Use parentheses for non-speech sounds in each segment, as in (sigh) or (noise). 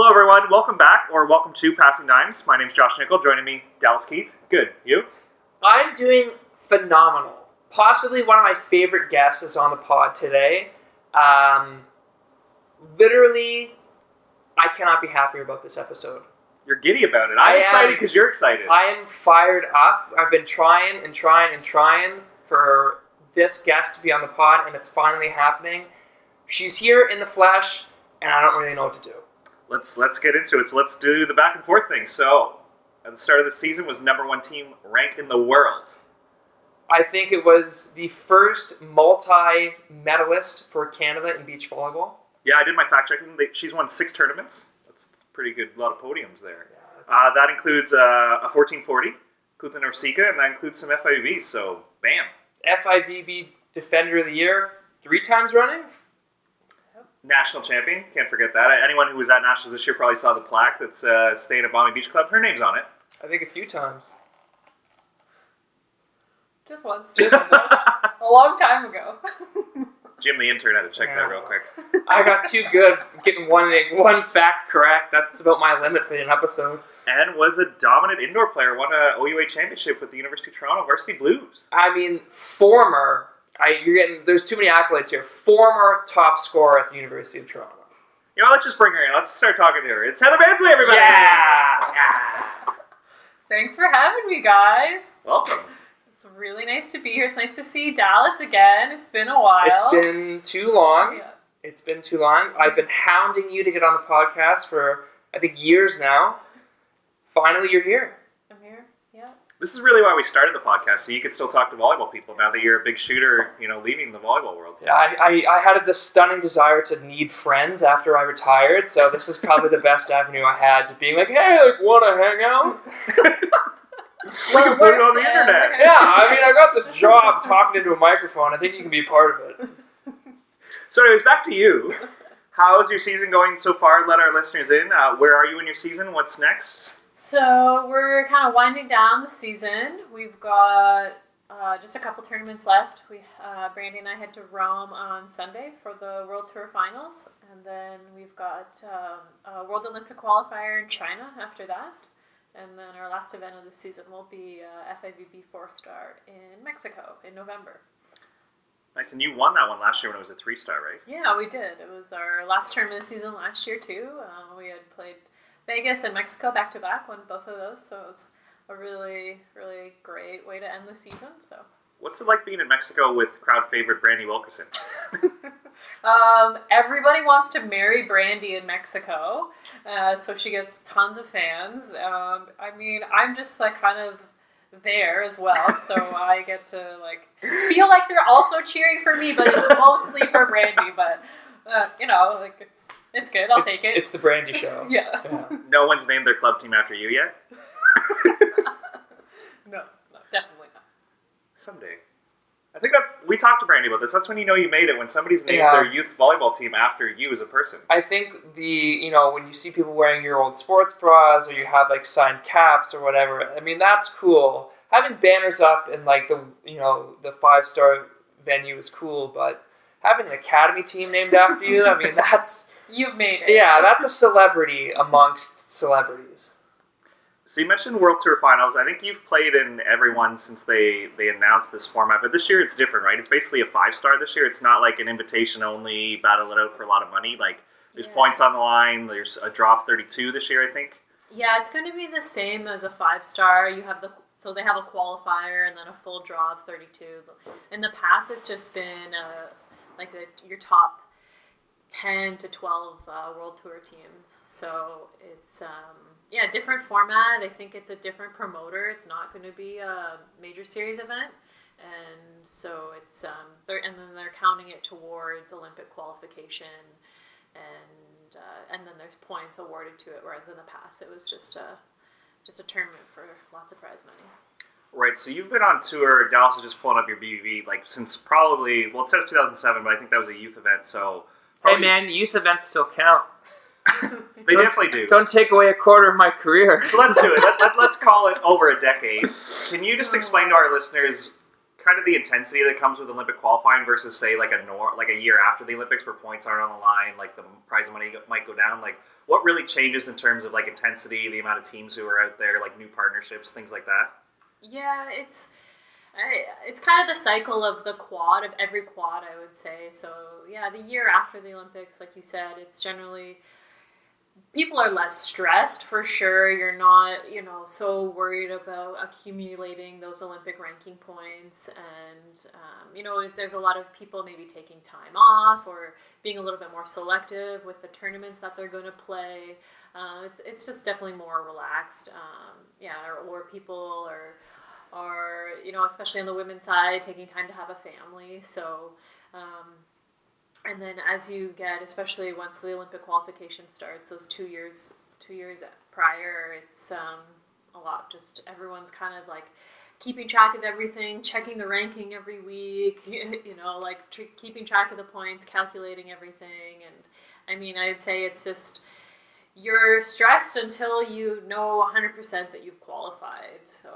Hello, everyone. Welcome back, or welcome to Passing Dimes. My name is Josh Nickel. Joining me, Dallas Keith. Good. You? I'm doing phenomenal. Possibly one of my favorite guests is on the pod today. Um, literally, I cannot be happier about this episode. You're giddy about it. I I'm am- excited because you're excited. I am fired up. I've been trying and trying and trying for this guest to be on the pod, and it's finally happening. She's here in the flesh, and I don't really know what to do. Let's let's get into it. So let's do the back and forth thing. So, at the start of the season, was number one team ranked in the world. I think it was the first multi medalist for Canada in beach volleyball. Yeah, I did my fact checking. She's won six tournaments. That's pretty good. A lot of podiums there. Yeah, Uh, that includes uh, a 1440, includes an Orsika, and that includes some FIVs. So, bam. FIVB Defender of the Year three times running. National champion. Can't forget that. Anyone who was at Nationals this year probably saw the plaque that's uh, staying at Bombay Beach Club. Her name's on it. I think a few times. Just once. Just once. (laughs) A long time ago. (laughs) Jim, the intern, had to check that real quick. I got too good getting one one fact correct. That's about my limit for an episode. And was a dominant indoor player. Won a OUA championship with the University of Toronto Varsity Blues. I mean, former. I you're getting. There's too many accolades here. Former top scorer at the University of Toronto. You know, let's just bring her in. Let's start talking to her. It's Heather Bansley, everybody. Yeah. Yeah. Thanks for having me, guys. Welcome. It's really nice to be here. It's nice to see Dallas again. It's been a while. It's been too long. Yeah. It's been too long. I've been hounding you to get on the podcast for I think years now. Finally, you're here. Yeah. This is really why we started the podcast, so you could still talk to volleyball people now that you're a big shooter, you know, leaving the volleyball world. Yeah, I, I, I had this stunning desire to need friends after I retired, so this is probably the best avenue I had to being like, hey, like, want to hang out? (laughs) we can put it on the worked, internet. yeah. (laughs) Yeah, I mean, I got this job talking into a microphone. I think you can be a part of it. (laughs) So, anyways, back to you. How's your season going so far? Let our listeners in. Uh, where are you in your season? What's next? So we're kind of winding down the season. We've got uh, just a couple tournaments left. We uh, Brandie and I head to Rome on Sunday for the World Tour Finals, and then we've got um, a World Olympic qualifier in China after that. And then our last event of the season will be uh, FIVB Four Star in Mexico in November. Nice, and you won that one last year when it was a three star, right? Yeah, we did. It was our last tournament of the season last year too. Um, we had played Vegas and Mexico back to back, won both of those, so it was a really, really great way to end the season. So, What's it like being in Mexico with crowd favorite Brandie Wilkerson? (laughs) um, everybody wants to marry Brandie in Mexico, uh, so she gets tons of fans. Um, I mean, I'm just like kind of there as well, so (laughs) I get to like feel like they're also cheering for me, but it's mostly for Brandie. But uh, you know, like it's it's good. I'll it's, take it. It's the Brandie Show. (laughs) yeah. Yeah. No one's named their club team after you yet? (laughs) No, no, definitely not. Someday. I think that's we talked to Brandie about this. That's when you know you made it when somebody's named Yeah. their youth volleyball team after you as a person. I think the you know when you see people wearing your old sports bras or you have like signed caps or whatever. I mean that's cool. Having banners up in like the you know the five star venue is cool, but having an academy team named after you, I mean (laughs) that's You've made it. yeah that's a celebrity amongst celebrities. So you mentioned World Tour Finals. I think you've played in every one since they they announced this format. But this year it's different, right? It's basically a five star this year. It's not like an invitation only battle it out for a lot of money. Like there's Yeah. points on the line. There's a draw of 32 this year, I think. Yeah, it's going to be the same as a five star. You have the so they have a qualifier and then a full draw of thirty two. In the past, it's just been uh, like your top ten to twelve uh, World Tour teams. So it's um, yeah, different format. I think it's a different promoter. It's not going to be a major series event. And so it's um, they're, and then they're counting it towards Olympic qualification, and uh, and then there's points awarded to it. Whereas in the past, it was just a just a tournament for lots of prize money. Right. So you've been on tour. Dallas is just pulling up your BBB like since probably well it says 2007, but I think that was a youth event. So Hey probably- man, youth events still count. (laughs) they Don't- definitely do. Don't take away a quarter of my career. So let's do it. Let, let, let's (laughs) call it over a decade. Can you just explain to oh. our listeners kind of the intensity that comes with Olympic qualifying versus say like a nor like a year after the Olympics where points aren't on the line, like the prize money might go down. Like what really changes in terms of like intensity, the amount of teams who are out there, like new partnerships, things like that. Yeah, it's it's kind of the cycle of the quad of every quad, I would say. So yeah, the year after the Olympics, like you said, it's generally people are less stressed for sure. You're not, you know, so worried about accumulating those Olympic ranking points, and um, you know, there's a lot of people maybe taking time off or being a little bit more selective with the tournaments that they're going to play. Uh, it's it's just definitely more relaxed. Um, yeah, or, or people are are you know, especially on the women's side, taking time to have a family. So. Um, and then as you get, especially once the Olympic qualification starts, those two years, two years prior, it's um, a lot. Just everyone's kind of like keeping track of everything, checking the ranking every week. (laughs) You know, like tr- keeping track of the points, calculating everything, and I mean, I'd say it's just you're stressed until you know 100% that you've qualified. So,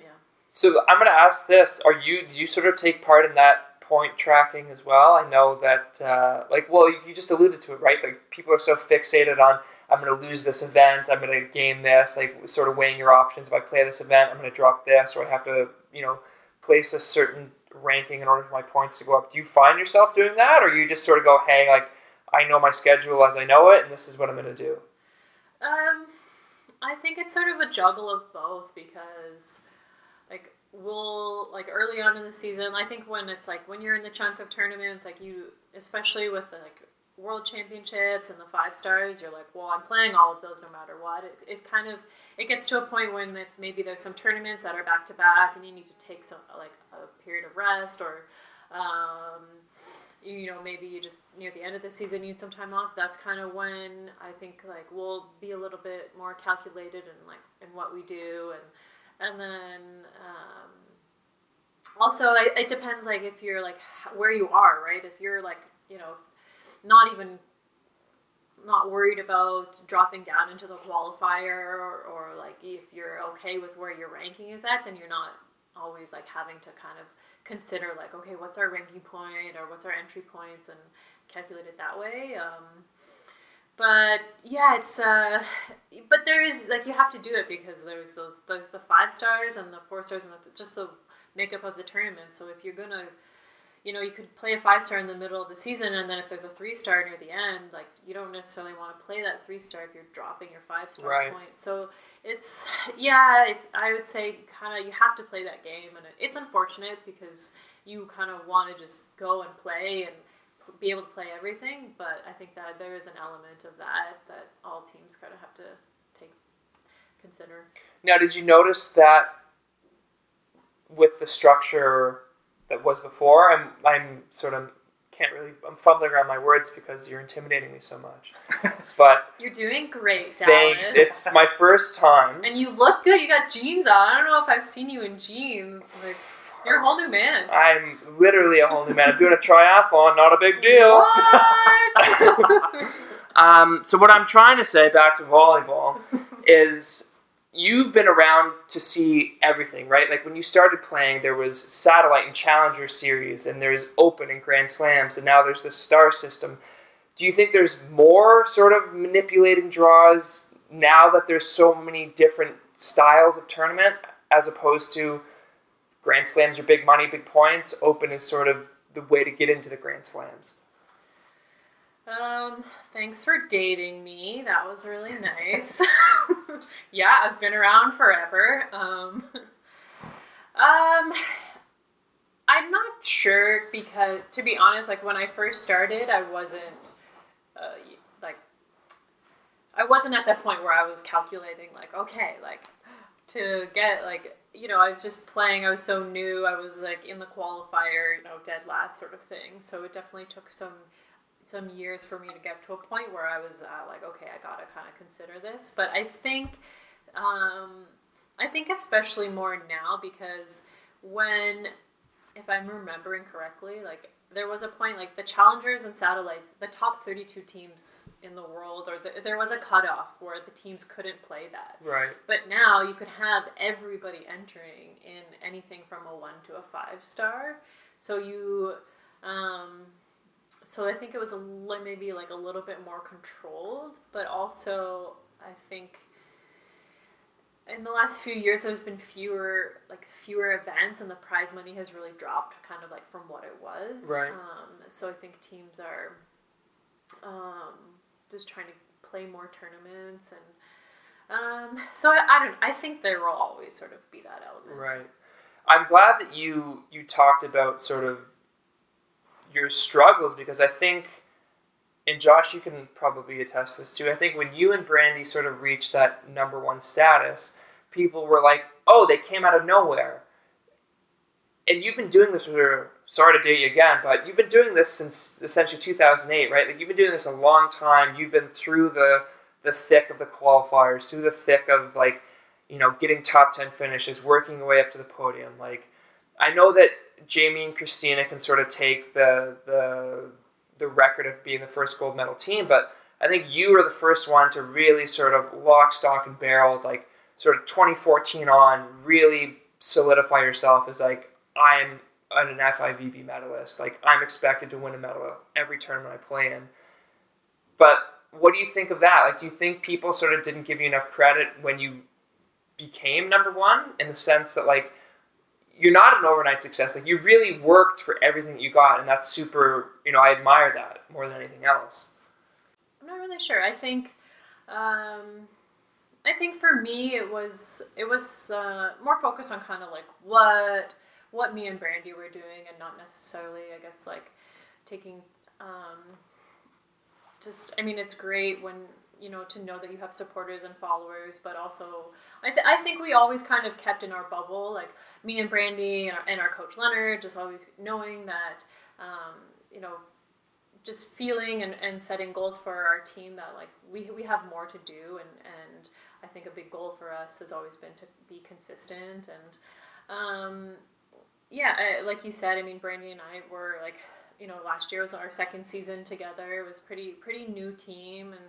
yeah. So I'm going to ask this: Are you do you sort of take part in that point tracking as well. I know that, uh, like, well, you just alluded to it, right? Like, people are so fixated on, I'm going to lose this event, I'm going to gain this, like, sort of weighing your options. If I play this event, I'm going to drop this, or I have to, you know, place a certain ranking in order for my points to go up. Do you find yourself doing that, or you just sort of go, hey, like, I know my schedule as I know it, and this is what I'm going to do? Um, I think it's sort of a juggle of both because, like, we'll like early on in the season. I think when it's like when you're in the chunk of tournaments, like you, especially with the, like world championships and the five stars, you're like, well, I'm playing all of those no matter what. It, it kind of it gets to a point when maybe there's some tournaments that are back to back, and you need to take some like a period of rest or. Um, you know, maybe you just near the end of the season need some time off. That's kind of when I think like we'll be a little bit more calculated and like in what we do and and then um, also it, it, depends like if you're like where you are right if you're like you know not even not worried about dropping down into the qualifier or, or like if you're okay with where your ranking is at then you're not always like having to kind of consider like okay what's our ranking point or what's our entry points and calculate it that way um, but yeah, it's uh, but there is like you have to do it because there's the there's the five stars and the four stars and the, just the makeup of the tournament. So if you're gonna, you know, you could play a five star in the middle of the season, and then if there's a three star near the end, like you don't necessarily want to play that three star if you're dropping your five star right. point. So it's (laughs) yeah, it's, I would say kind of you have to play that game, and it, it's unfortunate because you kind of want to just go and play and be able to play everything, but I think that there is an element of that that all teams kind of have to take consider. Now, did you notice that with the structure that was before? I'm I'm sort of can't really I'm fumbling around my words because you're intimidating me so much. (laughs) But you're doing great, Dallas. Thanks. It's my first time. And you look good. You got jeans on. I don't know if I've seen you in jeans. Like, you're a whole new man. I'm literally a whole new man. I'm doing a triathlon, not a big deal. What? (laughs) (laughs) um, so what I'm trying to say back to volleyball is you've been around to see everything, right? Like when you started playing, there was satellite and challenger series, and there's open and grand slams, and now there's the star system. Do you think there's more sort of manipulating draws now that there's so many different styles of tournament as opposed to Grand Slams are big money, big points. Open is sort of the way to get into the Grand Slams. Um, thanks for dating me. That was really nice. (laughs) yeah, I've been around forever. Um, (laughs) um, I'm not sure because, to be honest, like when I first started, I wasn't uh, like I wasn't at that point where I was calculating like, okay, like to get like you know, I was just playing. I was so new. I was like in the qualifier, you know, dead last sort of thing. So it definitely took some some years for me to get to a point where I was uh, like, okay, I gotta kind of consider this. But I think, um, I think especially more now because when, if I'm remembering correctly, like there was a point like the challengers and satellites, the top 32 teams in the world, or the, there was a cutoff where the teams couldn't play that. Right. But now you could have everybody entering in anything from a one to a five star. So you, um, so I think it was a li- maybe like a little bit more controlled, but also I think in the last few years there's been fewer like fewer events and the prize money has really dropped kind of like from what it was Right. um, so i think teams are um, just trying to play more tournaments and um, so I, I don't i think there will always sort of be that element Right. I'm glad that you you talked about sort of your struggles because I think and Josh you can probably attest this too. I think when you and Brandie sort of reached that number 1 status, people were like, "Oh, they came out of nowhere." And you've been doing this for sorry to date you again, but you've been doing this since essentially 2008, right? Like you've been doing this a long time. You've been through the the thick of the qualifiers, through the thick of like you know, getting top 10 finishes, working your way up to the podium. Like, I know that Jamie and Kristina can sort of take the, the, the record of being the first gold medal team, but I think you were the first one to really sort of lock, stock, and barrel, like, sort of 2014 on, really solidify yourself as, like, I'm an FIVB medalist. Like, I'm expected to win a medal every tournament I play in. But what do you think of that? Like, do you think people sort of didn't give you enough credit when you became number one in the sense that like you're not an overnight success. Like you really worked for everything that you got and that's super you know i admire that more than anything else. I'm not really sure. I think um, i think for me it was it was uh, more focused on kind of like what what me and brandie were doing and not necessarily i guess like taking um, just i mean it's great when you know to know that you have supporters and followers but also I, th- I think we always kind of kept in our bubble like me and brandie and our, and our coach leonard just always knowing that um, you know just feeling and, and setting goals for our team that like we, we have more to do and, and i think a big goal for us has always been to be consistent and um, yeah I, like you said i mean brandie and i were like you know last year was our second season together. It was pretty pretty new team and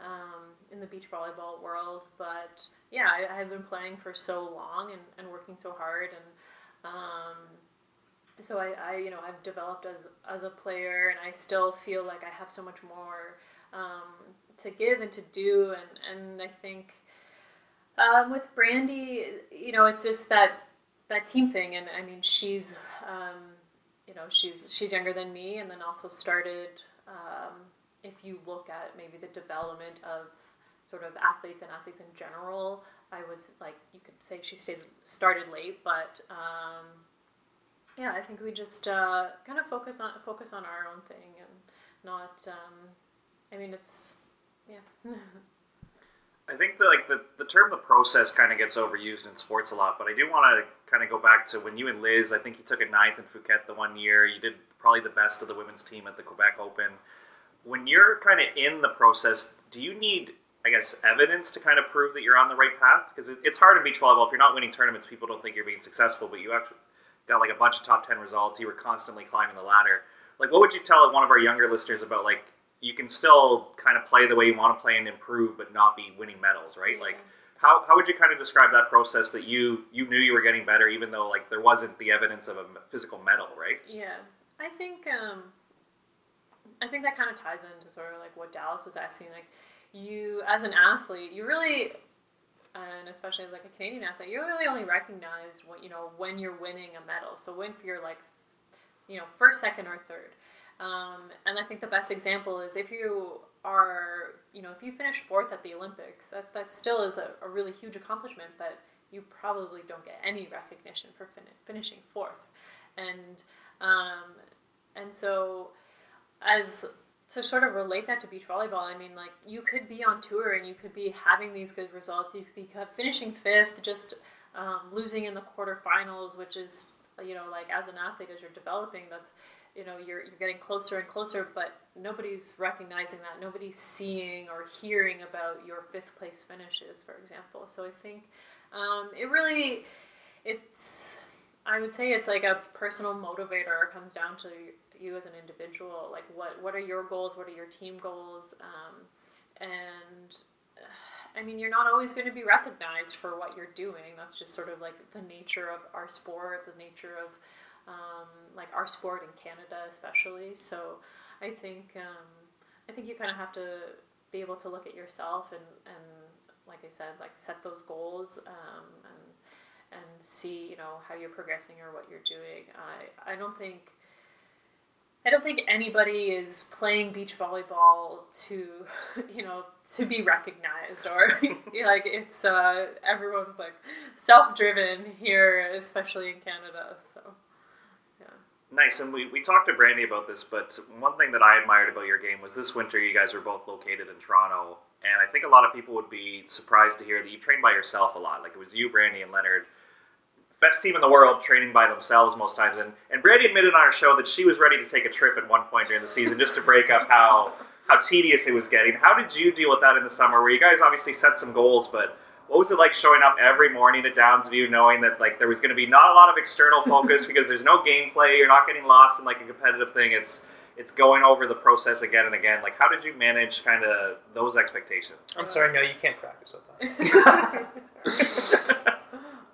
um, in the beach volleyball world. But yeah, I, have been playing for so long and, and working so hard, and um, so I, I, you know, I've developed as as a player, and I still feel like I have so much more um, to give and to do, and and I think um, with Brandie, you know, it's just that that team thing, and I mean, she's. Um, you know, she's she's younger than me, and then also started um, if you look at maybe the development of sort of athletes and athletes in general, I would like you could say she stayed, started late, but um, yeah, I think we just uh, kind of focus on focus on our own thing and not. Um, I mean, it's yeah. (laughs) I think the, like the, the term the process kind of gets overused in sports a lot, but I do want to kind of go back to when you and Liz, I think you took a ninth in Phuket the one year. You did probably the best of the women's team at the Quebec Open. When you're kind of in the process, do you need, I guess, evidence to kind of prove that you're on the right path? Because it, it's hard in beach volleyball. If you're not winning tournaments, people don't think you're being successful, but you actually got like a bunch of top 10 results. You were constantly climbing the ladder. Like, what would you tell one of our younger listeners about, like, you can still kind of play the way you want to play and improve, but not be winning medals, right? Like, how, how would you kind of describe that process that you you knew you were getting better, even though like there wasn't the evidence of a physical medal, right? Yeah, I think um, I think that kind of ties into sort of like what Dallas was asking. Like, you as an athlete, you really, and especially like a Canadian athlete, you really only recognize what you know when you're winning a medal. So when you're like, you know, first, second, or third. Um, and I think the best example is if you are, you know, if you finish fourth at the Olympics, that, that still is a, a really huge accomplishment, but you probably don't get any recognition for fin- finishing fourth. And, um, and so as to sort of relate that to beach volleyball, I mean, like you could be on tour and you could be having these good results. You could be finishing fifth, just um, losing in the quarterfinals, which is, you know, like as an athlete, as you're developing, that's you know you're, you're getting closer and closer but nobody's recognizing that. Nobody's seeing or hearing about your fifth place finishes for example. So i think um, it really it's i would say it's like a personal motivator. Comes down to you as an individual. Like, what what are your goals? What are your team goals? Um, and I mean, you're not always going to be recognized for what you're doing. That's just sort of like the nature of our sport, the nature of um, like our sport in Canada, especially. So, I think um, I think you kind of have to be able to look at yourself and and like I said, like set those goals um, and and see you know how you're progressing or what you're doing. I I don't think I don't think anybody is playing beach volleyball to, (laughs) you know, to be recognized or (laughs) (laughs) like it's uh, everyone's like self-driven here, especially in Canada. So, yeah. Nice, and we, we talked to Brandie about this, but one thing that I admired about your game was this winter you guys were both located in Toronto, and I think a lot of people would be surprised to hear that you trained by yourself a lot. Like it was you, Brandie, and Leonard best team in the world training by themselves most times. And and Brandie admitted on our show that she was ready to take a trip at one point during the season just to break up how how tedious it was getting. How did you deal with that in the summer? Where you guys obviously set some goals, but what was it like showing up every morning at Downsview, knowing that like there was going to be not a lot of external focus (laughs) because there's no gameplay, you're not getting lost in like a competitive thing. It's it's going over the process again and again. Like, how did you manage kind of those expectations? I'm sorry, no, you can't practice with that. (laughs) (laughs)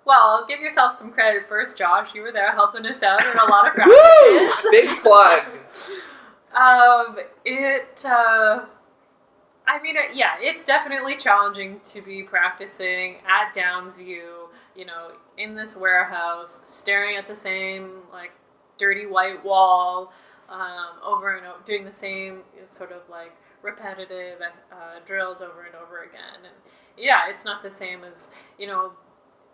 Well, give yourself some credit first, Josh. You were there helping us out in a lot of (laughs) practices. Big plug. um, it. Uh, I mean, yeah, it's definitely challenging to be practicing at Downsview. You know, in this warehouse, staring at the same like dirty white wall, um, over and over, doing the same sort of like repetitive uh, drills over and over again. And yeah, it's not the same as you know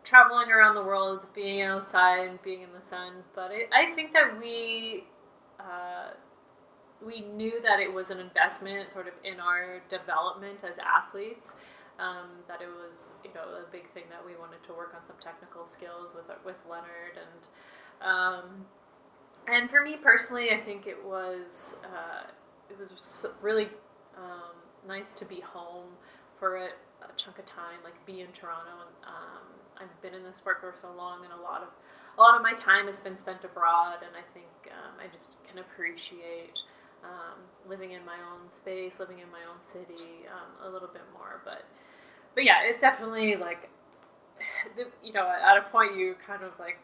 traveling around the world, being outside, being in the sun. But it, I think that we uh, we knew that it was an investment, sort of in our development as athletes. Um, that it was, you know, a big thing that we wanted to work on some technical skills with with Leonard and. Um, and for me personally, I think it was uh, it was really um, nice to be home for a, a, chunk of time, like be in Toronto and um, I've been in this work for so long, and a lot of a lot of my time has been spent abroad, and I think um, I just can appreciate um, living in my own space, living in my own city um, a little bit more. But but yeah, it definitely like (sighs) you know at a point you kind of like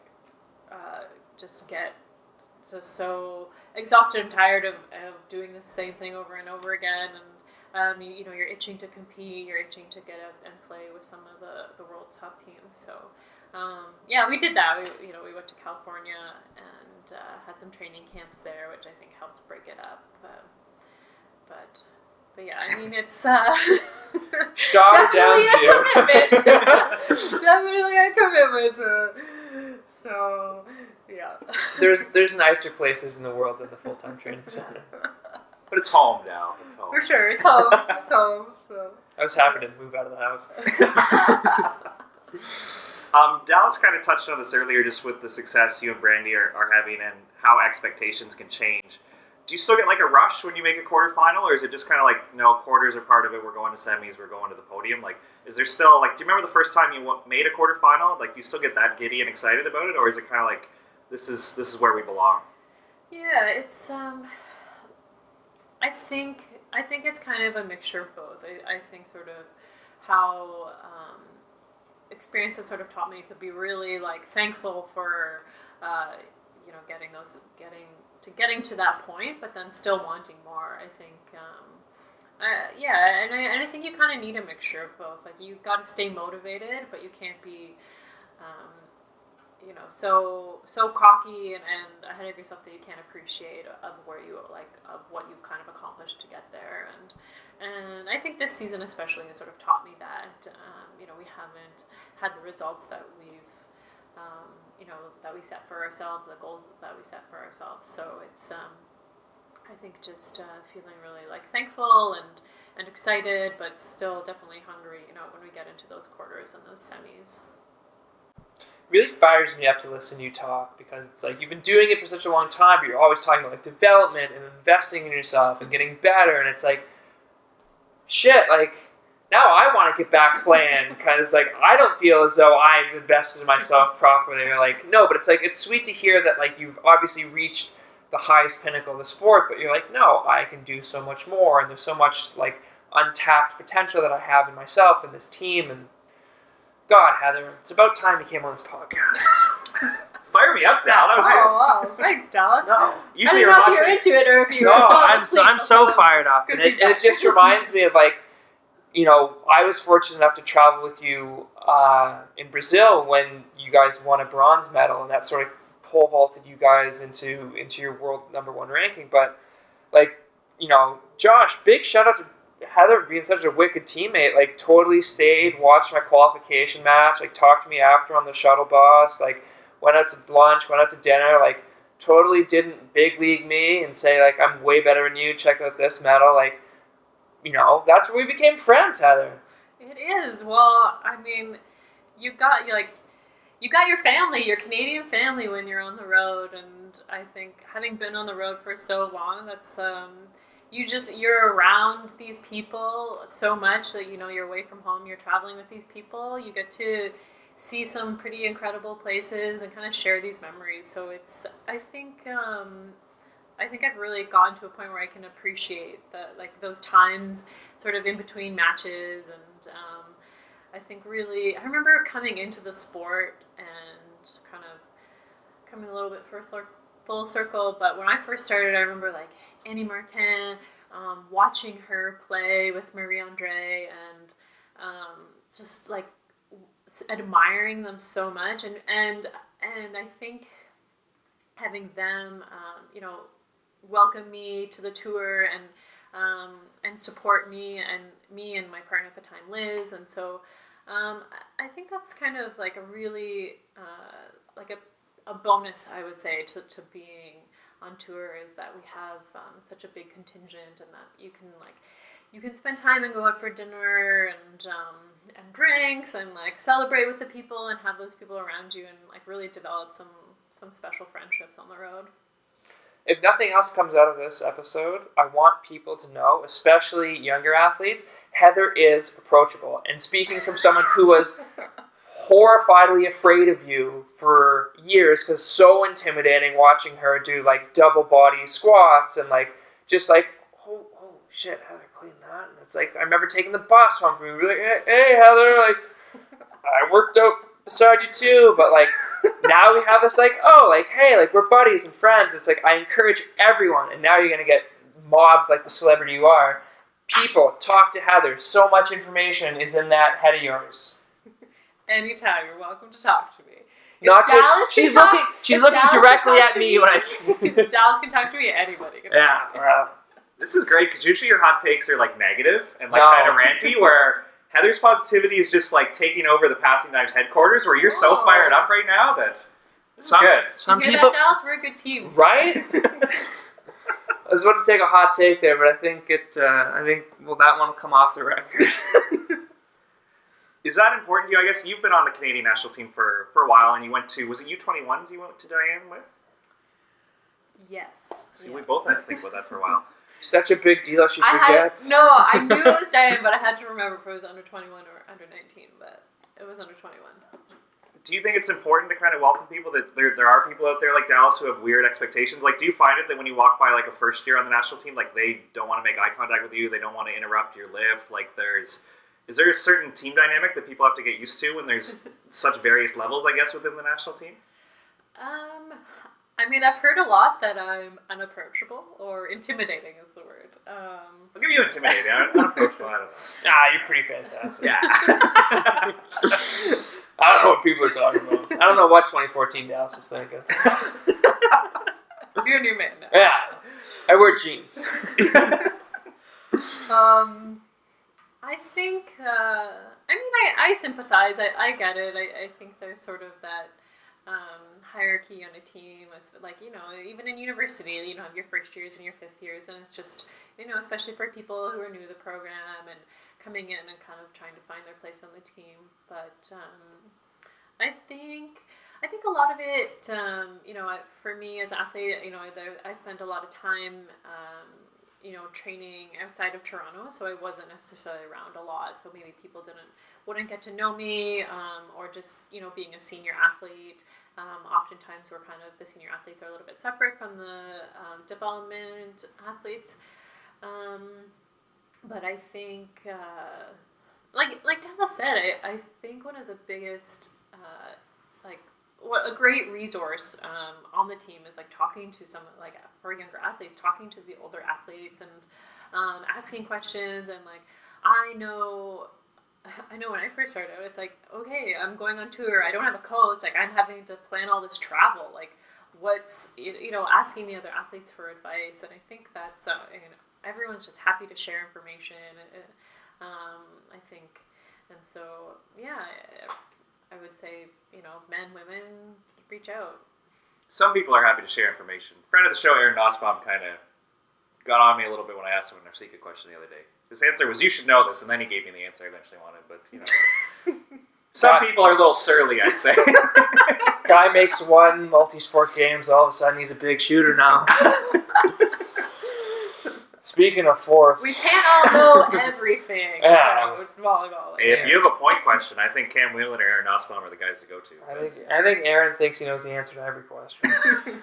uh, just get just so exhausted and tired of, of doing the same thing over and over again and um, you, you, know, you're itching to compete, you're itching to get up and play with some of the, the world's top teams. So, um, yeah, we did that. We, you know, we went to California and uh, had some training camps there, which I think helped break it up. Uh, but, but yeah, I mean, it's uh, (laughs) definitely a commitment. (laughs) (laughs) definitely a commitment. so, yeah. There's there's nicer places in the world than the full time training center. But it's home now. It's home. For sure, it's home. it's home. So. (laughs) I was happy to move out of the house. (laughs) um, Dallas kind of touched on this earlier, just with the success you and Brandie are, are having and how expectations can change. Do you still get like a rush when you make a quarterfinal, or is it just kind of like no quarters are part of it? We're going to semis, we're going to the podium. Like, is there still like? Do you remember the first time you made a quarterfinal? Like, you still get that giddy and excited about it, or is it kind of like this is this is where we belong? Yeah, it's um, I think I think it's kind of a mixture of both. I, I think sort of how um, experience has sort of taught me to be really like thankful for uh, you know getting those getting to getting to that point, but then still wanting more. I think. Um, uh, yeah, and I, and I think you kind of need a mixture of both. Like you've got to stay motivated, but you can't be um, you know so so cocky and, and ahead of yourself that you can't appreciate of where you like of what you've kind of accomplished to get there. And and I think this season especially has sort of taught me that um, you know we haven't had the results that we've um, you know that we set for ourselves the goals that we set for ourselves. So it's um, I think just uh, feeling really like thankful and and excited but still definitely hungry you know when we get into those quarters and those semis really fires me up to listen to you talk because it's like you've been doing it for such a long time, but you're always talking about like development and investing in yourself and getting better, and it's like, shit, like now I want to get back playing because like I don't feel as though I've invested in myself properly. Or like no, but it's like it's sweet to hear that like you've obviously reached the highest pinnacle of the sport, but you're like, no, I can do so much more, and there's so much like untapped potential that I have in myself and this team. And God, Heather, it's about time you came on this podcast. (laughs) Fire me up, Dal. That was Oh wow, thanks, Dallas. no, I don't know if you're into it or if you're. no, I'm so, I'm so (laughs) fired up, and it, and it just reminds me of like, you know, I was fortunate enough to travel with you uh, in Brazil when you guys won a bronze medal, and that sort of pole vaulted you guys into into your world number one ranking. But like, you know, Josh, big shout out to Heather being such a wicked teammate. Like, totally stayed, watched my qualification match, like talked to me after on the shuttle bus, like went out to lunch, went out to dinner, like totally didn't big league me and say like I'm way better than you. Check out this medal, like you know that's where we became friends, Heather. It is. Well, I mean, you got like you got your family, your Canadian family when you're on the road and I think having been on the road for so long, that's um you just you're around these people so much that you know you're away from home, you're traveling with these people, you get to see some pretty incredible places and kind of share these memories. So it's I think um I think I've really gotten to a point where I can appreciate the like those times sort of in between matches and um, I think really I remember coming into the sport and kind of coming a little bit first full circle but when I first started I remember like Annie Martin um, watching her play with Marie Andre and um, just like admiring them so much and and and I think having them um, you know welcome me to the tour and um, and support me and me and my partner at the time, Liz. And so um, I think that's kind of like a really uh, like a, a bonus, I would say, to, to being on tour is that we have um, such a big contingent and that you can like you can spend time and go out for dinner and um, and drinks and like celebrate with the people and have those people around you and like really develop some some special friendships on the road. If nothing else comes out of this episode, I want people to know, especially younger athletes, Heather is approachable. And speaking from someone who was (laughs) horrifiedly afraid of you for years because so intimidating watching her do like double body squats and like just like oh, oh shit heather clean that. And it's like i remember taking the bus home from you really hey, hey heather like i worked out beside you too. But like now we have this like oh like hey like we're buddies and friends. It's like i encourage everyone and now you're gonna get mobbed like the celebrity you are. People talk to heather. So much information is in that head of yours Anytime, you're welcome to talk to me. If Not to, Dallas can she's talk- looking. She's looking Dallas directly at to me when I. (laughs) if Dallas can talk to me. Anybody can yeah. talk to me. This is great because usually your hot takes are like negative and like No. kind of ranty, where Heather's positivity is just like taking over the Passing Dimes headquarters, where you're so Oh. fired up right now that it's Some- good. some you hear people, that, Dallas? We're a good team. right? (laughs) I was about to take a hot take there, but I think it. Uh, I think well, that one will come off the record. (laughs) Is that important to you? I guess you've been on the Canadian national team for, for a while, and you went to was it U21s you went to Diane with? Yes. See, Yeah. We both had to think about that for a while. (laughs) Such a big deal. She I had no. I knew it was (laughs) Diane, but I had to remember if it was under twenty one or under nineteen. But it was under twenty one. Do you think it's important to kind of welcome people that there, there are people out there like Dallas who have weird expectations? Like, do you find it that when you walk by like a first year on the national team, like they don't want to make eye contact with you, they don't want to interrupt your lift? Like, there's is there a certain team dynamic that people have to get used to when there's (laughs) such various levels, I guess, within the national team? Um, I mean, I've heard a lot that I'm unapproachable or intimidating is the word. Um, I'll give you intimidating. I'm unapproachable. I don't know. (laughs) Ah, you're pretty fantastic. Yeah. (laughs) I don't know what people are talking about. I don't know what 2014 Dallas was thinking. you're a new man now. Yeah, I wear jeans. Um, I think. Uh, I mean, I, I sympathize. I, I get it. I, I think there's sort of that um, hierarchy on a team. It's like you know, even in university, you know, have your first years and your fifth years, and it's just you know, especially for people who are new to the program and coming in and kind of trying to find their place on the team. But um, I think. I think a lot of it, um, you know, for me as an athlete, you know, I spend a lot of time, um, you know, training outside of Toronto, so I wasn't necessarily around a lot. So maybe people didn't wouldn't get to know me, um, or just you know, being a senior athlete. Um, oftentimes, we're kind of the senior athletes are a little bit separate from the um, development athletes. Um, but I think, uh, like like Dallas said, I, I think one of the biggest uh, like what a great resource um, on the team is like talking to some like for younger athletes, talking to the older athletes and um, asking questions and like I know (laughs) I know when I first started it's like, okay, I'm going on tour. I don't have a coach. Like, I'm having to plan all this travel. Like, what's, you know, asking the other athletes for advice. And I think that's, uh, you know, everyone's just happy to share information. Um, I think. And so, yeah, would say, you know, men, women, reach out. Some people are happy to share information. Friend of the show, Aaron Nussbaum, kind of got on me a little bit when I asked him a secret question the other day. His answer was, "You should know this," and then he gave me the answer I eventually wanted. But you know, (laughs) some people are a little surly, I'd say. (laughs) Guy makes one multi-sport games, all of a sudden he's a big shooter now. (laughs) Speaking of fourth, we can't all know (laughs) everything Yeah. volleyball. if you have a point question, I think Cam Whelan or Aaron Nussbaum are the guys to go to. I think I think Aaron thinks he knows the answer to every question. (laughs)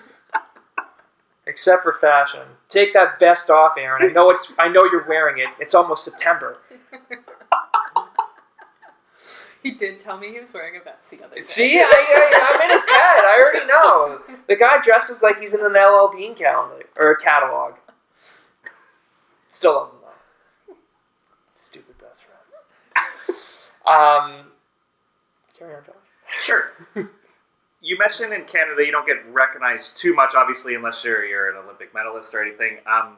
Except for fashion. Take that vest off, Aaron. I know it's I know you're wearing it. It's almost September. He did tell me he was wearing a vest the other day. See, I, I, I'm in his head. I already know. The guy dresses like he's in an LL Bean calendar or a catalog. Still love them though. Stupid best friends. Um, carry on, Josh. Sure. (laughs) you mentioned in Canada you don't get recognized too much, obviously, unless you're, you're an Olympic medalist or anything. Um,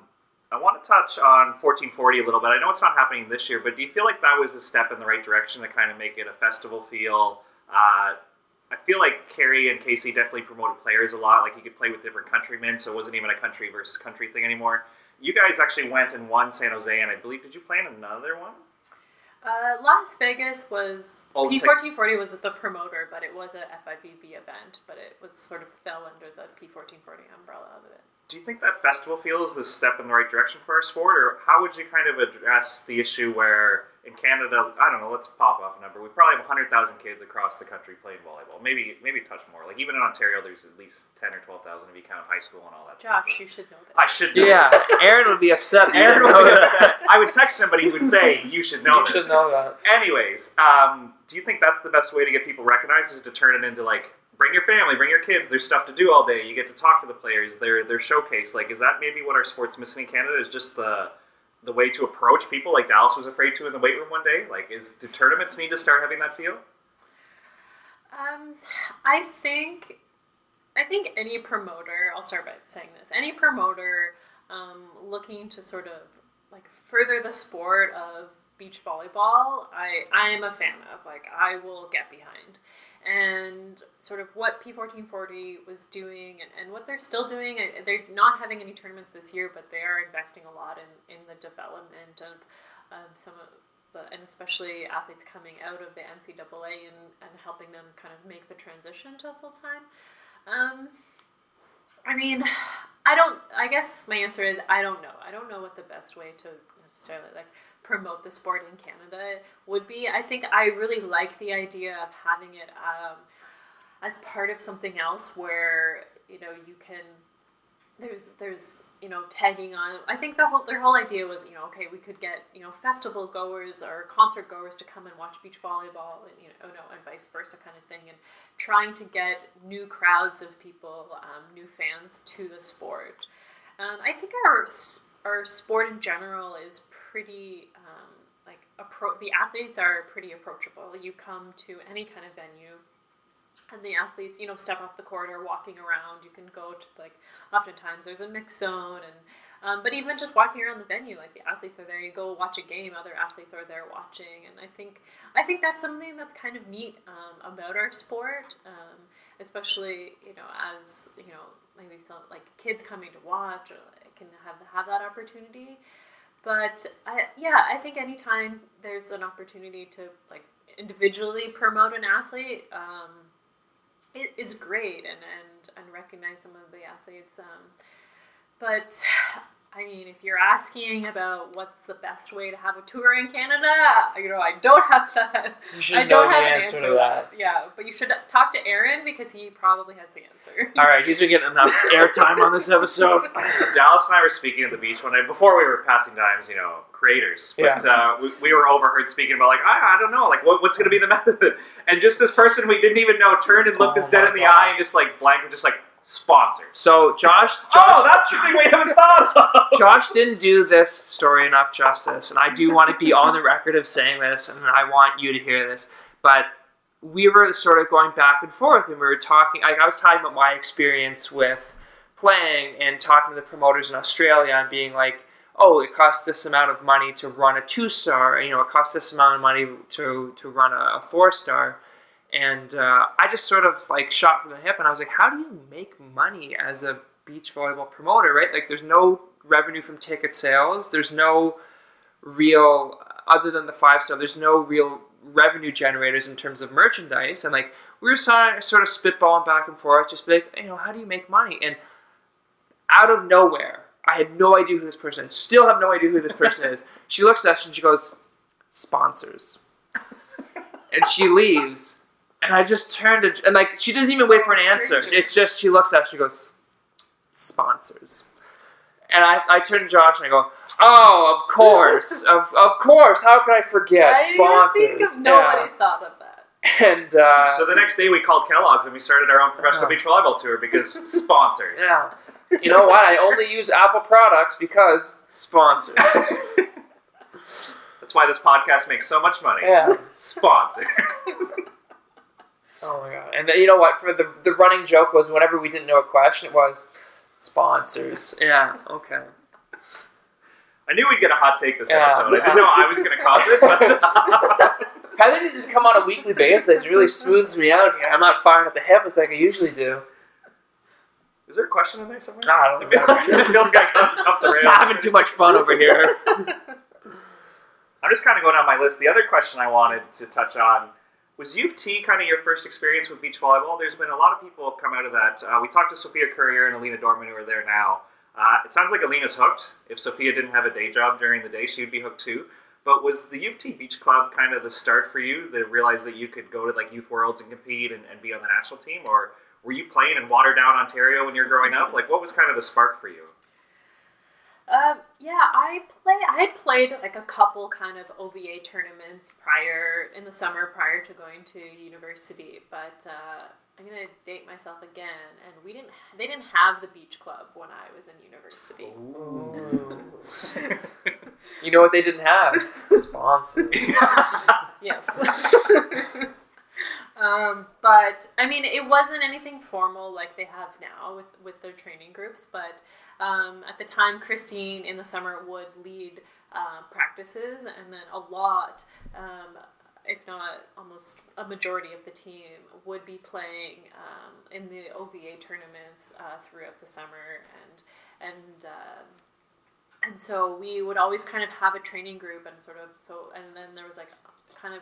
I want to touch on 1440 a little bit. I know it's not happening this year, but do you feel like that was a step in the right direction to kind of make it a festival feel? Uh, I feel like Kerri and Casey definitely promoted players a lot. Like you could play with different countrymen, so it wasn't even a country versus country thing anymore. You guys actually went and won San Jose, and I believe did you play in another one? Uh, Las Vegas was Oh, P1440 was the promoter, but it was a FIVB event, but it was sort of fell under the P fourteen forty umbrella of it. Do you think that festival feel is the step in the right direction for our sport, or how would you kind of address the issue where in Canada, I don't know, let's pop off a number. We probably have 100,000 kids across the country playing volleyball. Maybe maybe a touch more. Like even in Ontario, there's at least 10 or 12,000 if you count high school and all that Josh, stuff. you should know that. I should know Yeah, this. (laughs) Aaron would be upset. Aaron would be upset. I would text somebody who would say, "You should know You this." should know that. Anyways, um, do you think that's the best way to get people recognized? Is to turn it into like bring your family, bring your kids. There's stuff to do all day. You get to talk to the players. They're they're showcased. Like, is that maybe what our sport's missing in Canada? Is just the the way to approach people like Dallas was afraid to in the weight room one day? Like, is do tournaments need to start having that feel? Um, I think, I think any promoter. I'll start by saying this. Any promoter um, looking to sort of like further the sport of beach volleyball, I I am a fan of. Like, I will get behind. And sort of what P1440 was doing and, and what they're still doing, they're not having any tournaments this year, but they are investing a lot in, in the development of um, some of the, and especially athletes coming out of the NCAA and, and helping them kind of make the transition to full time. Um, I mean, I don't. I guess my answer is I don't know. I don't know what the best way to necessarily like promote the sport in Canada would be. I think I really like the idea of having it um, as part of something else where you know you can there's there's you know tagging on i think the whole their whole idea was you know okay we could get you know festival goers or concert goers to come and watch beach volleyball and you know, oh no and vice versa kind of thing and trying to get new crowds of people um, new fans to the sport um, i think our our sport in general is pretty um, like appro- the athletes are pretty approachable you come to any kind of venue and the athletes, you know, step off the court or walking around. You can go to like, oftentimes there's a mix zone, and um, but even just walking around the venue, like the athletes are there. You go watch a game, other athletes are there watching, and I think I think that's something that's kind of neat um, about our sport, um, especially you know as you know maybe some like kids coming to watch or like, can have have that opportunity. But I, yeah, I think anytime there's an opportunity to like individually promote an athlete, um, it is great and, and, and recognize some of the athletes. Um, but I mean, if you're asking about what's the best way to have a tour in Canada, you know, I don't have that. You should I know don't the have an answer answer to that. Yeah, but you should talk to Aaron because he probably has the answer. (laughs) All right, he's been getting enough (laughs) airtime on this episode. So Dallas and I were speaking at the beach one night before we were passing dimes, you know, creators. But uh, we, we were overheard speaking about like, I, I don't know, like what, what's going to be the (laughs) method? And just this person we didn't even know turned and looked Oh us dead in the God. eye and just like blank, just like sponsors. So Josh, oh, Josh, Oh, that's the thing we haven't thought of. (laughs) Josh didn't do this story enough justice, and I do want to be on the record of saying this, and I want you to hear this. But we were sort of going back and forth, and we were talking. Like I was talking about my experience with playing and talking to the promoters in Australia, and being like, "Oh, it costs this amount of money to run a two star. You know, it costs this amount of money to to run a, a four star." And uh, I just sort of like shot from the hip, and I was like, "How do you make money as a beach volleyball promoter, right? Like, there's no revenue from ticket sales. There's no real, other than the five star, there's no real revenue generators in terms of merchandise. And like, we were sort of, sort of spitballing back and forth, just like, you know, how do you make money? And out of nowhere, I had no idea who this person is. Still have no idea who this person is. (laughs) She looks at us and she goes, sponsors. (laughs) and she leaves. And I just turned to, and like, she doesn't even wait for an answer. It's just, she looks at us, she goes, sponsors. And I, I turn to Josh and I go, oh, of (laughs) course, of, of course. How could I forget I didn't sponsors? even think of nobody's thought of that. And uh, So the next day we called Kellogg's and we started our own professional Oh. beach volleyball tour because (laughs) sponsors. yeah, you know what? I only use Apple products because sponsors. (laughs) That's why this podcast makes so much money. Yeah. Sponsors. Oh my god! And then, you know what? For the the running joke was whenever we didn't know a question, it was sponsors. Yeah. Okay. I knew we'd get a hot take this Yeah. episode. I didn't know I was going to cause it, but (laughs) Heather needs to just come on a weekly basis. It really smooths me out here. I'm not firing at the hip as like I usually do. is there a question in there somewhere? Nah, I don't (laughs) I feel, know. I feel like I got this off the Just having too much fun over here. (laughs) I'm just kind of going down my list. The other question I wanted to touch on was U of T kind of your first experience with beach volleyball? There's been a lot of people come out of that. Uh, we talked to Sophia Courier and Alina Dorman who are there now. Uh, it sounds like Alina's hooked. If Sophia didn't have a day job during the day, she would be hooked too. But was the U of T Beach Club kind of the start for you to realize that you could go to like Youth Worlds and compete and, and be on the national team? Or were you playing in Waterdown, Ontario when you were growing up? Like, what was kind of the spark for you? Um, yeah, I play. I had played like a couple kind of OVA tournaments prior in the summer prior to going to university, but uh, I'm gonna date myself again. And we didn't. They didn't have the beach club when I was in university. (laughs) you know what they didn't have? (laughs) Sponsors. Yes. (laughs) um, but I mean, it wasn't anything formal like they have now with with their training groups. But um, at the time, Christine in the summer would lead uh, practices, and then a lot, um, if not almost a majority of the team, would be playing um, in the OVA tournaments uh, throughout the summer, and and. Um, and so we would always kind of have a training group and sort of so and then there was like kind of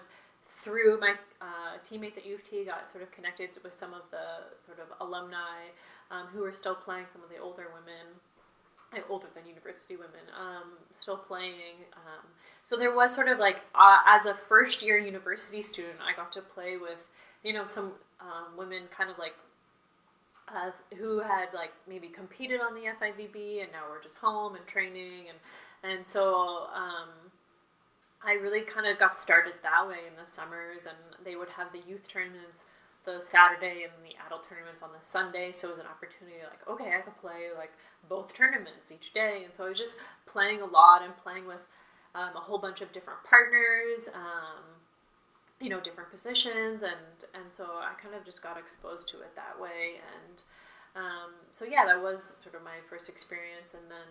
through my uh, teammates at U of T got sort of connected with some of the sort of alumni um, who were still playing some of the older women older than university women um, still playing um, so there was sort of like uh, as a first year university student I got to play with you know some um, women kind of like uh, who had like maybe competed on the FIVB and now we're just home and training and and so um, I really kind of got started that way in the summers and they would have the youth tournaments the Saturday and the adult tournaments on the Sunday so it was an opportunity like okay I could play like both tournaments each day and so I was just playing a lot and playing with um, a whole bunch of different partners um, you know different positions and and so I kind of just got exposed to it that way and um, so yeah that was sort of my first experience and then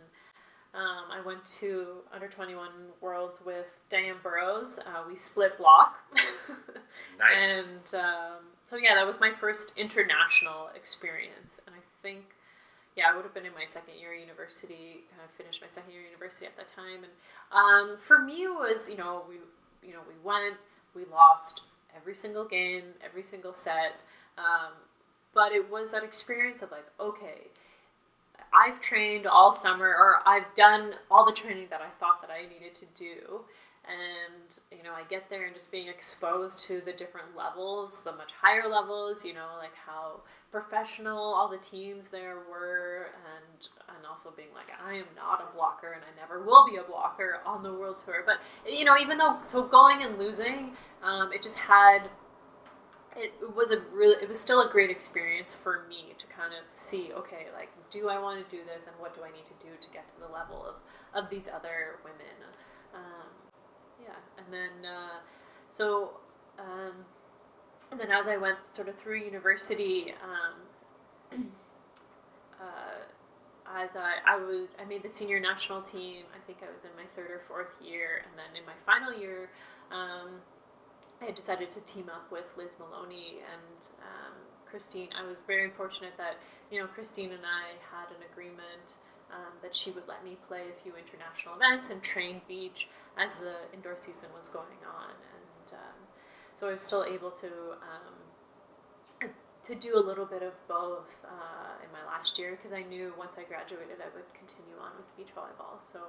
um, I went to under 21 worlds with Diane Burrows uh, we split block (laughs) Nice. and um, so yeah that was my first international experience and I think yeah I would have been in my second year of university kind of finished my second year of university at that time and um, for me it was you know we you know we went we lost every single game, every single set. Um, but it was that experience of like, okay, I've trained all summer, or I've done all the training that I thought that I needed to do. And, you know, I get there and just being exposed to the different levels, the much higher levels, you know, like how professional all the teams there were, and and also being like, I am not a blocker, and I never will be a blocker on the world tour. But you know, even though so going and losing, um, it just had it was a really it was still a great experience for me to kind of see okay like do i want to do this and what do i need to do to get to the level of of these other women? Um, yeah and then uh, so um, and then as i went sort of through university um, (clears throat) uh, as I, I was I made the senior national team I think I was in my third or fourth year and then in my final year um, I decided to team up with Liz Maloney and um, Christine. I was very fortunate that you know Christine and I had an agreement um, that she would let me play a few international events and train beach as the indoor season was going on, and um, so I was still able to um, to do a little bit of both uh, in my last year because I knew once I graduated I would continue on with beach volleyball. So,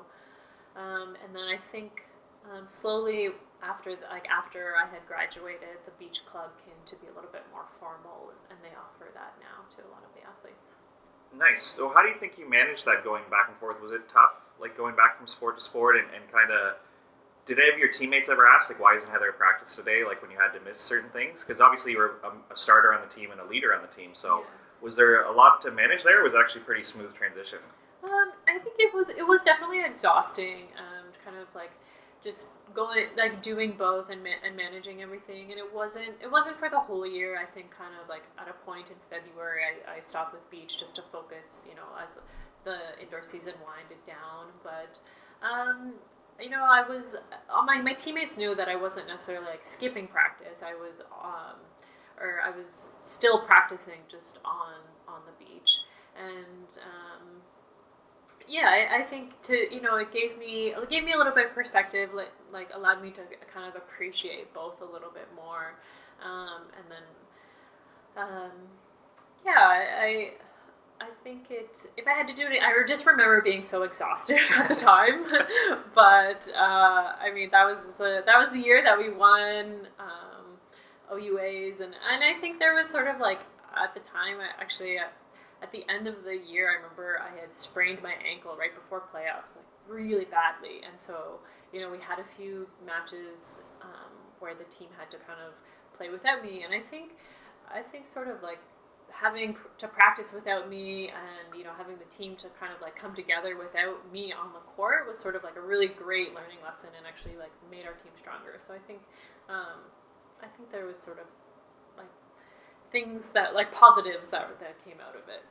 um, and then I think um, slowly after the, like after I had graduated, the beach club came to be a little bit more formal, and, and they offer that now to a lot of the athletes. Nice. So, how do you think you managed that going back and forth? Was it tough, like going back from sport to sport, and, and kind of? Did any of your teammates ever ask, like, why isn't Heather at practice today? Like when you had to miss certain things, because obviously you were a, a, starter on the team and a leader on the team. So, yeah. was there a lot to manage there? was actually pretty smooth transition? Um, I think it was. It was definitely exhausting. Um, kind of like just going like doing both and, ma- and managing everything. And it wasn't it wasn't for the whole year. I think kind of like at a point in february i, I stopped with beach just to focus you know as the indoor season winded down. But um, you know i was my, my teammates knew that i wasn't necessarily like skipping practice. I was um, or i was still practicing just on on the beach. And um, yeah, I, I, think to you know it gave me it gave me a little bit of perspective, like, like allowed me to kind of appreciate both a little bit more, um, and then um, yeah, I I think it if I had to do it, I just remember being so exhausted (laughs) at the time, (laughs) but uh, I mean that was the that was the year that we won um, OUAs, and and I think there was sort of like at the time actually at the end of the year, I remember I had sprained my ankle right before playoffs, like really badly. And so, you know, we had a few matches um, where the team had to kind of play without me. And I think, I think sort of like having to practice without me and, you know, having the team to kind of like come together without me on the court was sort of like a really great learning lesson and actually like made our team stronger. So I think, um, I think there was sort of things that like positives that that came out of it.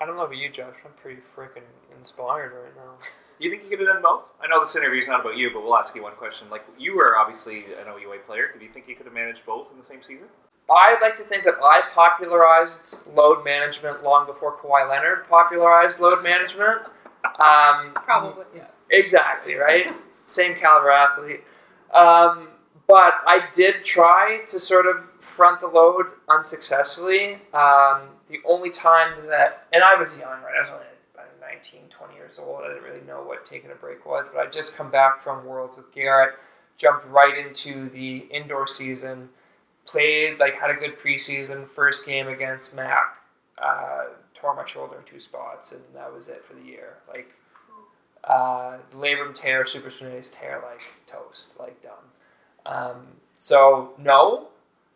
I don't know about you, Josh. I'm pretty freaking inspired right now. (laughs) You think you could have done both? I know this interview is not about you, but we'll ask you one question. Like you were obviously an OUA player. Do you think you could have managed both in the same season? I'd like to think that I popularized load management long before Kawhi Leonard popularized load management. (laughs) Um, Probably, yeah. Exactly, right? Same caliber athlete. Um, but I did try to sort of front the load unsuccessfully. Um, the only time that, and I was young, right? I was only about 19, 20 years old. I didn't really know what taking a break was, but I just come back from Worlds with Garrett, jumped right into the indoor season, played, like, had a good preseason, first game against Mac, uh, tore my shoulder in two spots, and that was it for the year. Like, uh, labrum tear, supraspinatus tear, like toast, like done. Um, so no,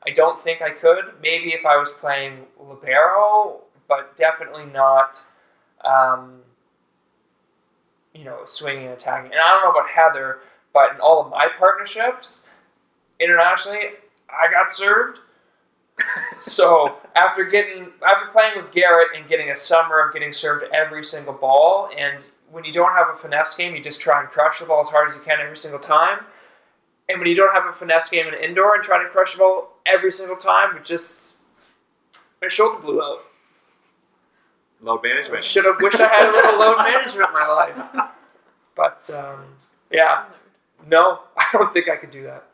I don't think I could. Maybe if I was playing libero, but definitely not. Um, you know, swinging and attacking. And I don't know about Heather, but in all of my partnerships internationally, I got served. (laughs) so after getting after playing with Garrett and getting a summer of getting served every single ball, and when you don't have a finesse game, you just try and crush the ball as hard as you can every single time. And when you don't have a finesse game in indoor and try to crush the ball every single time, it just my shoulder blew out. Load management. Should have wished I had a little load management in my (laughs) life. But um, yeah, no, (laughs) I don't think I could do that.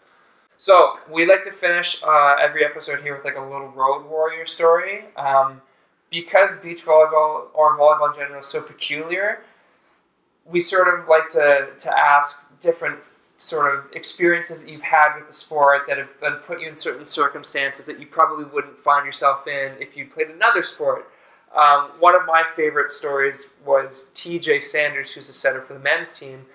So we like to finish uh, every episode here with like a little road warrior story. Um, because beach volleyball or volleyball in general is so peculiar, we sort of like to, to ask different sort of experiences that you've had with the sport that have, put you in certain circumstances that you probably wouldn't find yourself in if you played another sport. Um, one of my favorite stories was TJ Sanders, who's a setter for the men's team,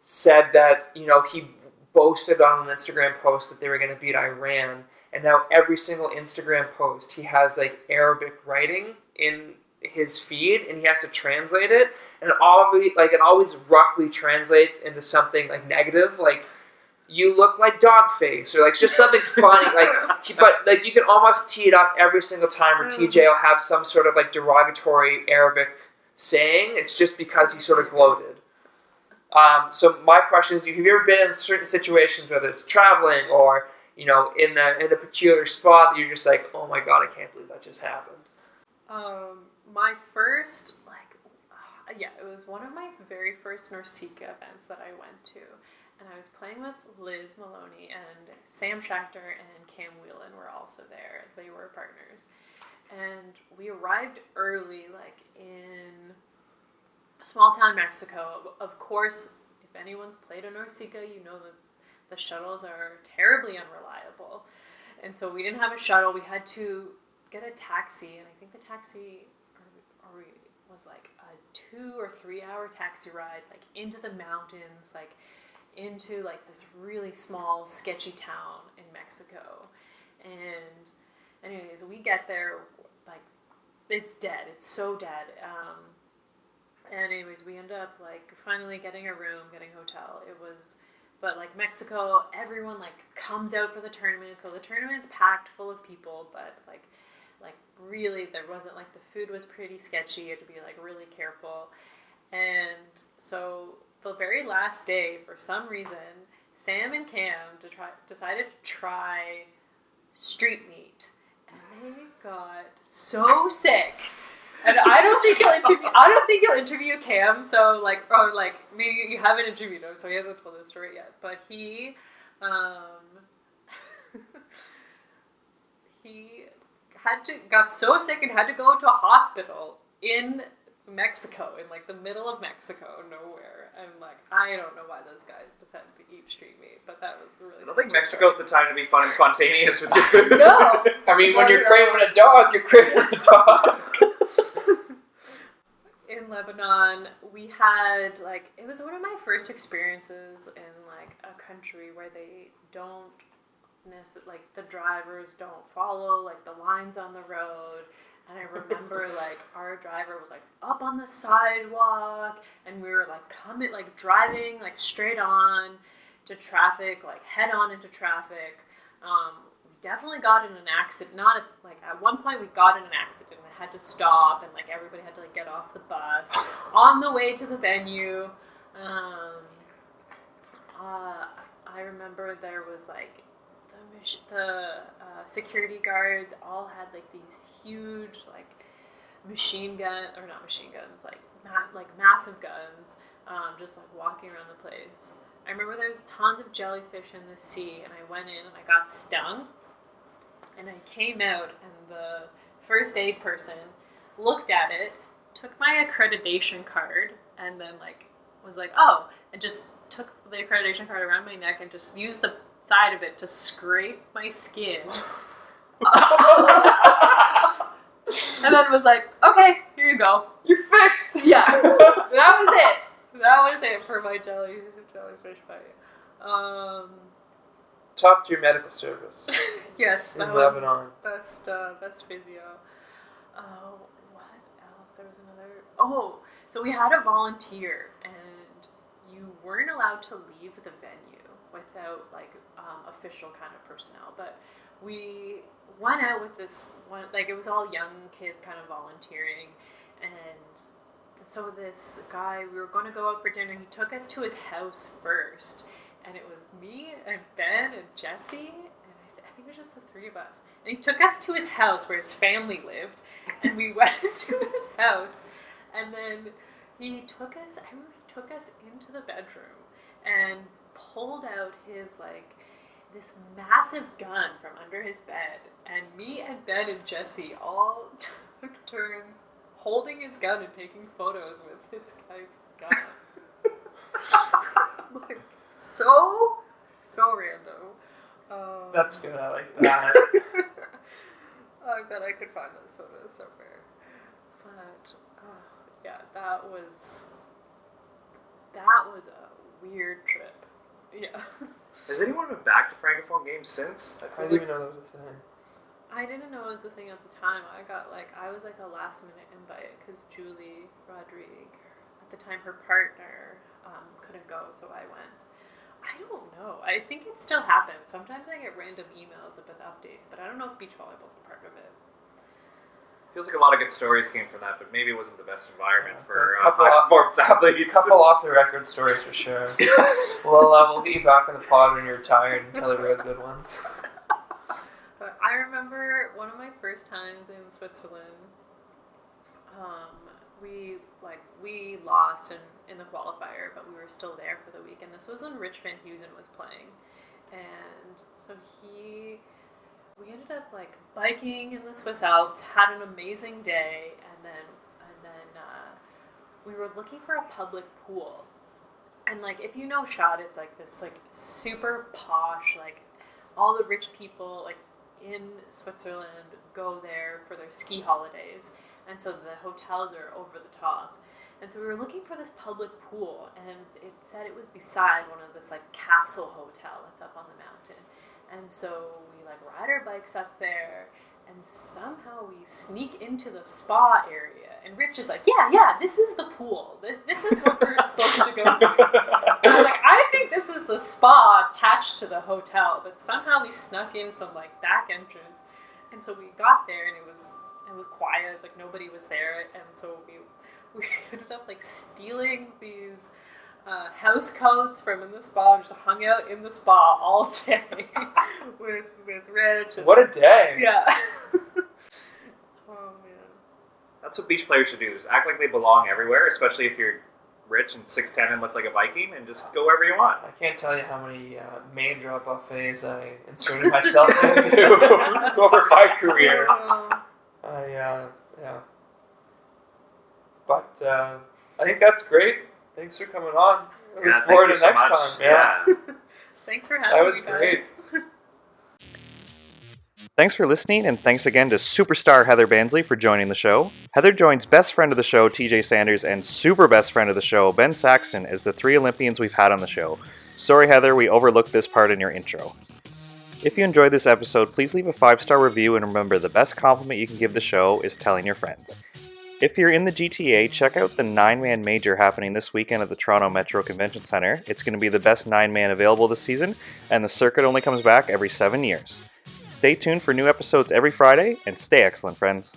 said that you know he boasted on an Instagram post that they were going to beat Iran, and now every single Instagram post he has like Arabic writing in his feed, and he has to translate it, and it always like it always roughly translates into something like negative, like you look like dog face or like just something funny like (laughs) but like you can almost tee it up every single time where tj will have some sort of like derogatory arabic saying it's just because he sort of gloated. Um, so my question is have you ever been in certain situations whether it's traveling or you know in a, in a peculiar spot that you're just like oh my god i can't believe that just happened. Um, my first, like, yeah, it was one of my very first NORCECA events that I went to. And I was playing with Liz Maloney and Sam Schachter and Cam Whelan were also there. They were partners. And we arrived early, like in small town Mexico. Of course, if anyone's played a NORCECA, you know that the shuttles are terribly unreliable. And so we didn't have a shuttle. We had to get a taxi, and I think the taxi was like two or three hour taxi ride, like into the mountains, like into like this really small, sketchy town in Mexico. And anyways, we get there, like it's dead. It's so dead. Um, and anyways, we end up like finally getting a room, getting a hotel. It was, but like Mexico, everyone like comes out for the tournament. So the tournament's packed full of people, but like like really there wasn't like the food was pretty sketchy you had to be like really careful and so the very last day for some reason sam and cam to try, decided to try street meat and they got so sick and I don't think you'll interview. I don't think you'll interview Cam. So like, or like maybe you haven't interviewed him, so he hasn't told the story yet. But he, um, (laughs) he had to got so sick and had to go to a hospital in Mexico, in like the middle of Mexico, nowhere. And like, I don't know why those guys decided to eat street meat, but that was really. I don't think Mexico's the time to be fun and spontaneous with your food. No. (laughs) I mean, when you're no. craving a dog, you're craving a dog. (laughs) in Lebanon, we had like it was one of my first experiences in like a country where they don't necessarily like the drivers don't follow like the lines on the road. And I remember (laughs) like our driver was like up on the sidewalk, and we were like coming like driving like straight on to traffic, like head on into traffic. Um, we definitely got in an accident. Not at, like at one point we got in an accident and had to stop, and like everybody had to like get off the bus (laughs) on the way to the venue. Um, uh, I remember there was like the uh, security guards all had like these huge like machine gun or not machine guns like ma- like massive guns um, just like walking around the place. I remember there was tons of jellyfish in the sea, and I went in and I got stung, and I came out, and the first aid person looked at it, took my accreditation card, and then like was like, oh, and just took the accreditation card around my neck and just used the side of it to scrape my skin. and then was like, okay, here you go. you're fixed. Yeah, (laughs) that was it. That was it for my jelly jellyfish fight. Um, Top tier medical service (laughs) yes, in that was Lebanon. best uh, best physio. Oh, what else? There was another. Oh, so we had a volunteer, and you weren't allowed to leave the venue without like um, official kind of personnel. But we went out with this one, like it was all young kids kind of volunteering, and so this guy, we were going to go out for dinner. He took us to his house first, and it was me and Ben and Jesse, and I, I think it was just the three of us. And he took us to his house where his family lived, and we (laughs) went to his house, and then he took us. I remember he took us into the bedroom and pulled out his like this massive gun from under his bed, and me and Ben and Jesse all (laughs) took turns holding his gun and taking photos with this guy's gun. (laughs) like, so, so random. Um, That's good. I like that. (laughs) I bet I could find those photos somewhere. But uh, yeah, that was that was a weird trip. Yeah, (laughs) Has anyone been back to Francophone games since? I I didn't like even know that was a thing. I didn't know it was a thing at the time. I got like I was like a last minute invite because Julie Rodrigue, at the time her partner, um, couldn't go, so I went. I don't know. I think it still happens. Sometimes I get random emails about updates, but I don't know if beach volleyball's a part of it. Feels like a lot of good stories came from that, but maybe it wasn't the best environment Yeah, for a uh, couple high of- performance (laughs) athletes. couple off the record stories for sure. (laughs) well, uh, we'll get you back in the pod when you're retired and tell the real good ones. I remember one of my first times in Switzerland. Um, we like we lost in, in the qualifier, but we were still there for the week. And this was when Rich Van Huizen was playing, and so he, we ended up like biking in the Swiss Alps, had an amazing day, and then and then uh, we were looking for a public pool. And like if you know Gstaad, it's like this like super posh, like all the rich people like in Switzerland go there for their ski holidays, and so the hotels are over the top. And so we were looking for this public pool, and it said it was beside one of this like castle hotel that's up on the mountain. And so like ride our bikes up there, and somehow we sneak into the spa area. And Rich is like, "Yeah, yeah, this is the pool. This is what we're (laughs) supposed to go to." And I was like, I think this is the spa attached to the hotel, but somehow we snuck in some like back entrance, and so we got there and it was it was quiet, like nobody was there, and so we (laughs) we ended up like stealing these uh, house coats from in the spa, and just hung out in the spa all day (laughs) with with Rich. And, What a day! yeah. (laughs) oh man. That's what beach players should do: is act like they belong everywhere, especially if you're rich and six ten and look like a Viking, and just go wherever you want. I can't tell you how many uh, main draw buffets I inserted myself (laughs) into over my career. Uh, I uh, yeah. But uh, I think that's great. Thanks for coming on. I look Yeah, thank forward you to so next much. time. Yeah. (laughs) Thanks for having me. That was me, guys. great. (laughs) Thanks for listening, and thanks again to superstar Heather Bansley for joining the show. Heather joins best friend of the show, TJ Sanders, and super best friend of the show, Ben Saxton, as the three Olympians we've had on the show. Sorry, Heather, we overlooked this part in your intro. If you enjoyed this episode, please leave a five star review, and remember the best compliment you can give the show is telling your friends. If you're in the GTA, check out the nine man major happening this weekend at the Toronto Metro Convention Center. It's going to be the best nine man available this season, and the circuit only comes back every seven years. Stay tuned for new episodes every Friday, and stay excellent, friends.